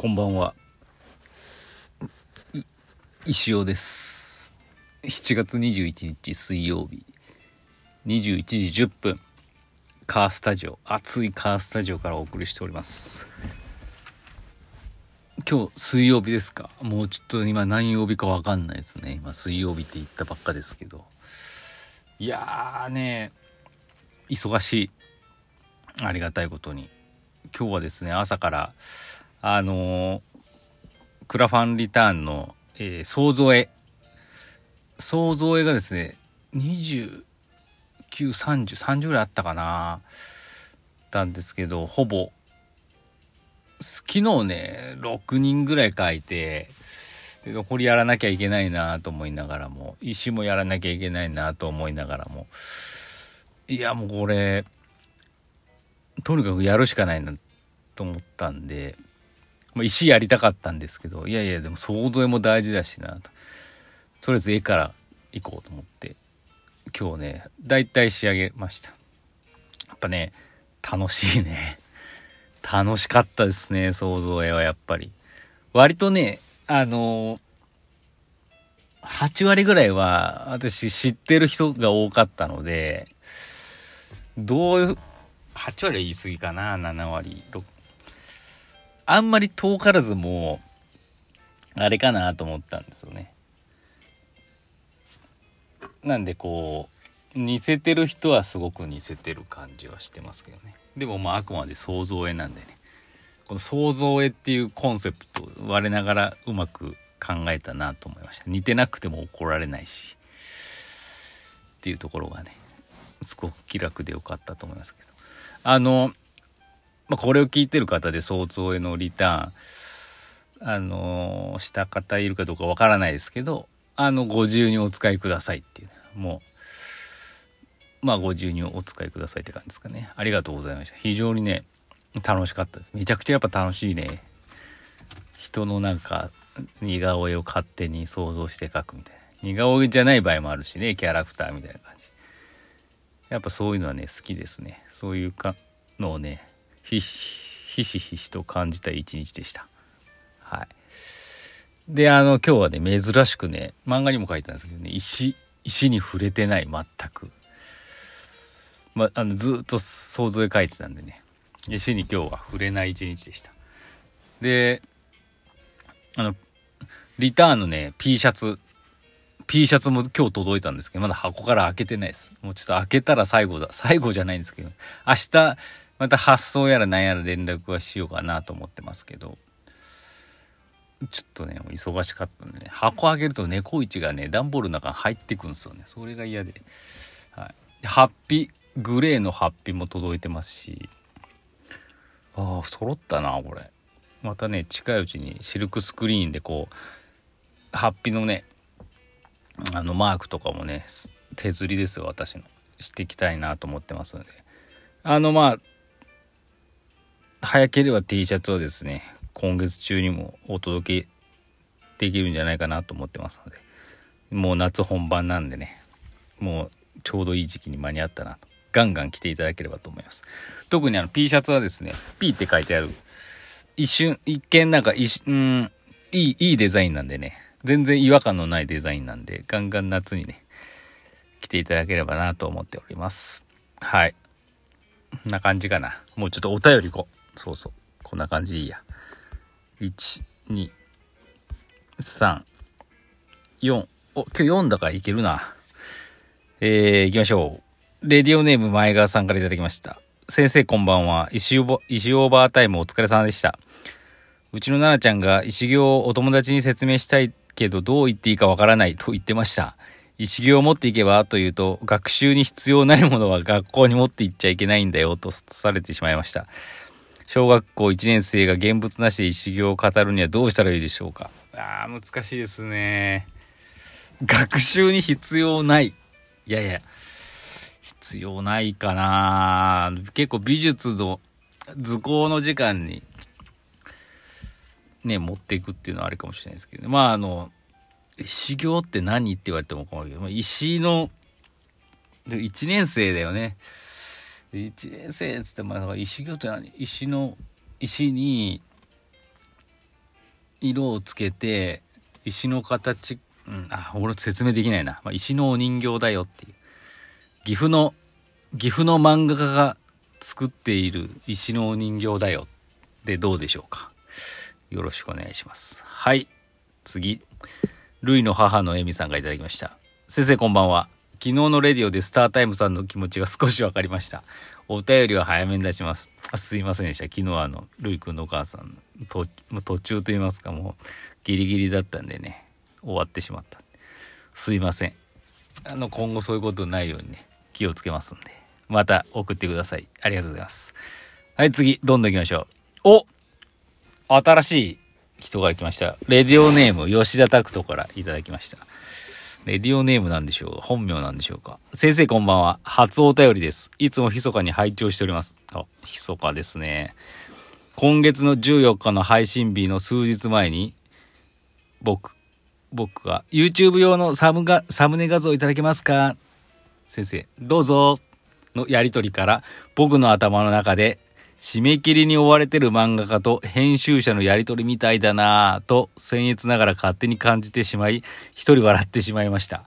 こんばんは。石尾です。7月21日水曜日、21時10分、カースタジオ、暑いカースタジオからお送りしております。今日水曜日ですか？もうちょっと今何曜日かわかんないですね。今水曜日って言ったばっかですけど。いやーね、忙しい。ありがたいことに。今日はですね、朝から、あのクラファンリターンの、えー、総添え。総添えがですね、29、30、30ぐらいあったかな。たんですけど、ほぼ、昨日ね、6人ぐらい書いて、で残りやらなきゃいけないなと思いながらも、石もやらなきゃいけないなと思いながらも、いや、もうこれ、とにかくやるしかないなと思ったんで、まあ、石やりたかったんですけどいやいやでも想像も大事だしなと。とりあえず絵から行こうと思って今日ね大体仕上げました。やっぱね楽しいね。楽しかったですね想像絵はやっぱり。割とねあの8割ぐらいは私知ってる人が多かったのでどういう8割は言い過ぎかな7割あんまり遠からずもうあれかなと思ったんですよね。なんでこう似せてる人はすごく似せてる感じはしてますけどね。でもまああくまで想像絵なんでね。この想像絵っていうコンセプト我ながらうまく考えたなと思いました。似てなくても怒られないし。っていうところがねすごく気楽でよかったと思いますけど。あのまあ、これを聞いてる方で想像へのリターン、あのーした方いるかどうかわからないですけど、あの、ご自由にお使いくださいっていう、ねもう、まあ、ご自由にお使いくださいって感じですかね。ありがとうございました。非常にね、楽しかったです。めちゃくちゃやっぱ楽しいね。人のなんか、似顔絵を勝手に想像して描くみたいな。似顔絵じゃない場合もあるしね、キャラクターみたいな感じ。やっぱそういうのはね、好きですね。そういうかのをね、ひひしひしと感じた一日でした。はい。で、あの、今日はね、珍しくね、漫画にも書いてたんですけどね、石、石に触れてない、全く。ま、あの、ずっと想像で書いてたんでね、石に今日は触れない一日でした。で、あの、リターンのね、P シャツ、P シャツも今日届いたんですけど、まだ箱から開けてないです。もうちょっと開けたら最後だ。最後じゃないんですけど、明日、また発送やら何やら連絡はしようかなと思ってますけど、ちょっとね、忙しかったんでね、箱開けると猫市がね、段ボールの中に入ってくんですよね。それが嫌で。はい。ハッピー、グレーのハッピーも届いてますし、ああ、揃ったな、これ。またね、近いうちにシルクスクリーンでこう、ハッピーのね、あのマークとかもね、手刷りですよ、私の。していきたいなと思ってますので。あの、まあ、早ければ T シャツをですね今月中にもお届けできるんじゃないかなと思ってますのでもう夏本番なんでねもうちょうどいい時期に間に合ったなと。ガンガン着ていただければと思います。特にあの P シャツはですね P って書いてある一瞬一見なんか一うんいいいいデザインなんでね全然違和感のないデザインなんでガンガン夏にね着ていただければなと思っております。はい。こんな感じかな。もうちょっとお便り行こう。そうそう。こんな感じいいや。1、2、3、4。お、今日4だからいけるな。えー、行きましょう。レディオネーム前川さんからいただきました。先生こんばんは。石オーバ石オーバータイムお疲れ様でした。うちの奈々ちゃんが石行をお友達に説明したいけどどう言っていいかわからないと言ってました。石行を持っていけばというと、学習に必要ないものは学校に持っていっちゃいけないんだよとされてしまいました。小学校1年生が現物なしで石行を語るにはどうしたらいいでしょうか？あー難しいですね。学習に必要ない。いやいや必要ないかな。結構美術の図工の時間にね持っていくっていうのはあれかもしれないですけど、ね、まああの石行って何って言われても困るけど、まあ、石の1年生だよね1年生っつってまあ石行って何？石の石に色をつけて石の形、うん、あ俺説明できないな、まあ、石のお人形だよっていう。岐阜の岐阜の漫画家が作っている石のお人形だよでどうでしょうか。よろしくお願いします。はい。次。ルイの母のエミさんがいただきました。先生こんばんは。昨日のレディオでスタータイムさんの気持ちが少し分かりました。お便りは早めに出します。あすいませんでした。昨日あのルイくんのお母さんと途中と言いますかもうギリギリだったんでね終わってしまった。すいません。あの今後そういうことないようにね気をつけますんで。また送ってください。ありがとうございます。はい次どんどん行きましょう。お!新しい人が来ました。レディオネーム吉田拓人からいただきました。レディオネームなんでしょう本名なんでしょうか先生こんばんは。初お便りです。いつも密かに拝聴しております。あ、密かですね。今月の14日の配信日の数日前に、僕、僕が YouTube 用のサムがサムネ画像いただけますか？先生、どうぞのやりとりから僕の頭の中で締め切りに追われてる漫画家と編集者のやりとりみたいだなぁと僭越ながら勝手に感じてしまい、一人笑ってしまいました。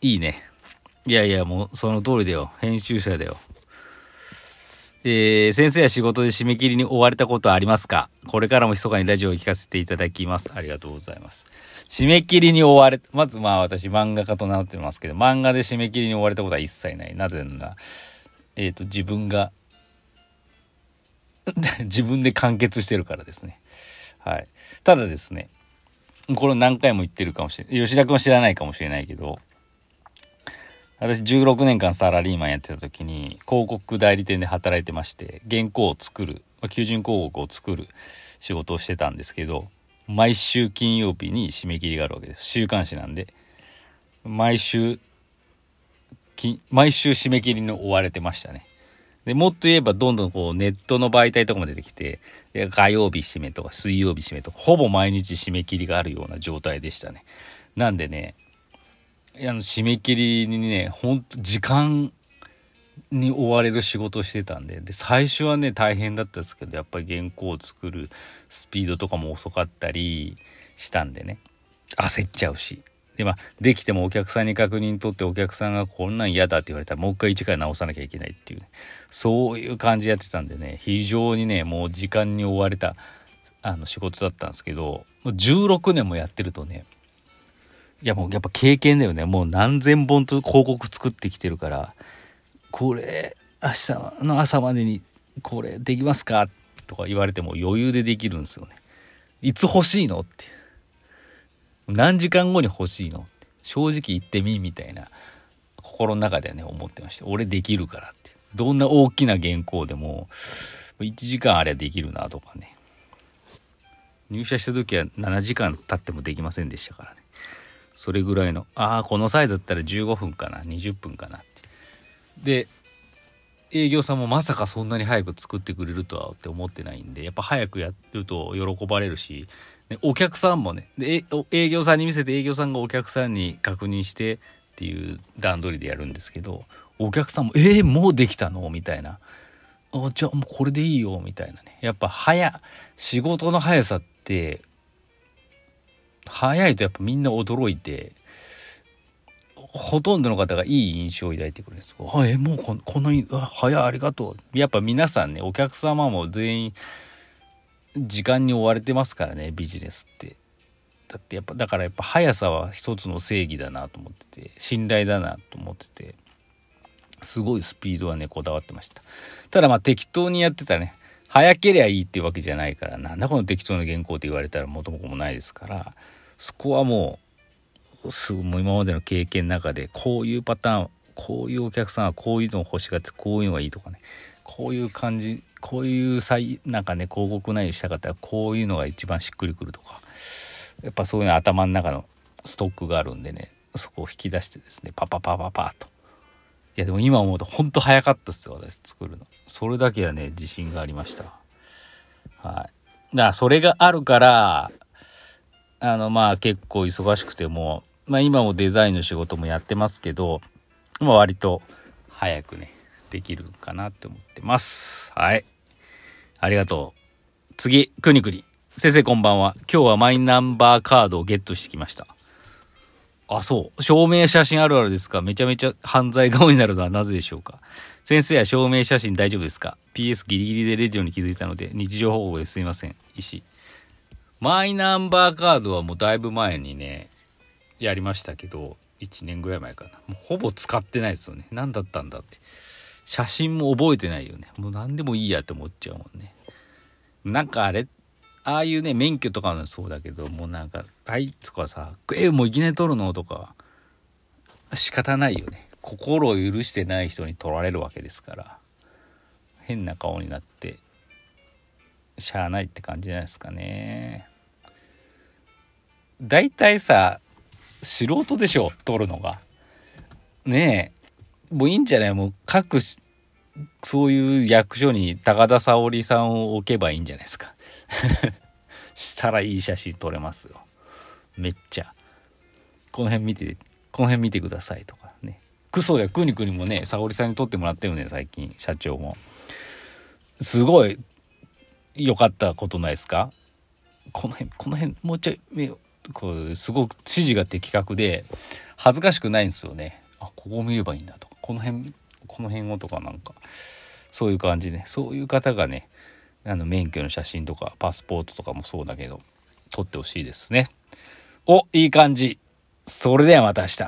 いいね。いやいや、もうその通りだよ。編集者だよ。えー、先生は仕事で締め切りに追われたことはありますか？これからも密かにラジオを聞かせていただきます。ありがとうございます。締め切りに追われ、まずまあ私漫画家と名乗ってますけど、漫画で締め切りに追われたことは一切ない。なぜなら、えっ、ー、と、自分が 自分で完結してるからですね。はい。ただですね、これ何回も言ってるかもしれない。吉田君は知らないかもしれないけど、私16年間サラリーマンやってた時に広告代理店で働いてまして原稿を作る、ま、求人広告を作る仕事をしてたんですけど毎週金曜日に締め切りがあるわけです週刊誌なんで毎週毎週締め切りに追われてましたねで、もっと言えばどんどんこうネットの媒体とかも出てきて、火曜日締めとか水曜日締めとか、ほぼ毎日締め切りがあるような状態でしたね。なんでね、あの締め切りにね、ほんと時間に追われる仕事をしてたんでで最初はね大変だったんですけどやっぱり原稿を作るスピードとかも遅かったりしたんでね焦っちゃうしでまあできてもお客さんに確認取ってお客さんがこんなん嫌だって言われたらもう一回一回直さなきゃいけないっていう、ね、そういう感じやってたんでね非常にねもう時間に追われたあの仕事だったんですけど16年もやってるとねいやもうやっぱ経験だよね。もう何千本と広告作ってきてるからこれ明日の朝までにこれできますか？とか言われても余裕でできるんですよね。いつ欲しいの？って。何時間後に欲しいの？正直言ってみみたいな心の中でね思ってました。俺できるからってどんな大きな原稿でも1時間あればできるなとかね。入社した時は7時間経ってもできませんでしたからね。それぐらいのああこのサイズだったら15分かな20分かなってで営業さんもまさかそんなに早く作ってくれるとはって思ってないんでやっぱ早くやると喜ばれるしでお客さんもねで営業さんに見せて営業さんがお客さんに確認してっていう段取りでやるんですけどお客さんも「えー、もうできたの?」みたいな「あじゃあもうこれでいいよ」みたいなねやっぱ早仕事の速さって早いとやっぱみんな驚いてほとんどの方がいい印象を抱いてくれるんです「あえもうここんなに早いありがとう」やっぱ皆さんねお客様も全員時間に追われてますからねビジネスって。だってやっぱだからやっぱ速さは一つの正義だなと思ってて信頼だなと思っててすごいスピードはねこだわってました。ただまあ適当にやってたね。早けりゃいいっていうわけじゃないからなんだこの適当な原稿って言われたら元も子もないですからそこはもうすぐもう今までの経験の中でこういうパターンこういうお客さんはこういうのを欲しがってこういうのがいいとかね。こういう感じこういう際なんかね広告内容したかったらこういうのが一番しっくりくるとか。やっぱそういうの頭の中のストックがあるんでねそこを引き出してですねパパパパパと。いやでも今思うとほんと早かったっすよ私作るの。それだけはね自信がありました。はい。だからそれがあるからあのまあ結構忙しくてもまあ今もデザインの仕事もやってますけどまあ割と早くねできるかなって思ってます。はい。ありがとう。次、くにくに。先生こんばんは。今日はマイナンバーカードをゲットしてきました。あ、そう。証明写真あるあるですか？めちゃめちゃ犯罪顔になるのはなぜでしょうか？先生は証明写真大丈夫ですか ?PS ギリギリでレディオに気づいたので日常報告ですいません。石。マイナンバーカードはもうだいぶ前にね、やりましたけど、1年ぐらい前かな。もうほぼ使ってないですよね。何だったんだって。写真も覚えてないよね。もう何でもいいやって思っちゃうもんね。なんかあれ、ああいうね、免許とかもそうだけど、もうなんか、あいつかさ、え、もういきなり取るの？とか、仕方ないよね。心を許してない人に取られるわけですから、変な顔になって、しゃあないって感じじゃないですかね。大体さ、素人でしょ、取るのが。ねえ、もういいんじゃない？もう各そういう役所に高田沙織さんを置けばいいんじゃないですか。したらいい写真撮れますよ。めっちゃ。この辺見て、この辺見てくださいとかね。クソやクニクニもね、沙織さんに撮ってもらったよね、最近、社長も。すごい良かったことないですか？この辺、この辺、もうちょい、こう、すごく指示が的確で、恥ずかしくないんですよね。あ、ここを見ればいいんだとか、この辺、この辺をとかなんか、そういう感じね。そういう方がね、あの免許の写真とかパスポートとかもそうだけど撮ってほしいですね。おいい感じ。それではまた明日。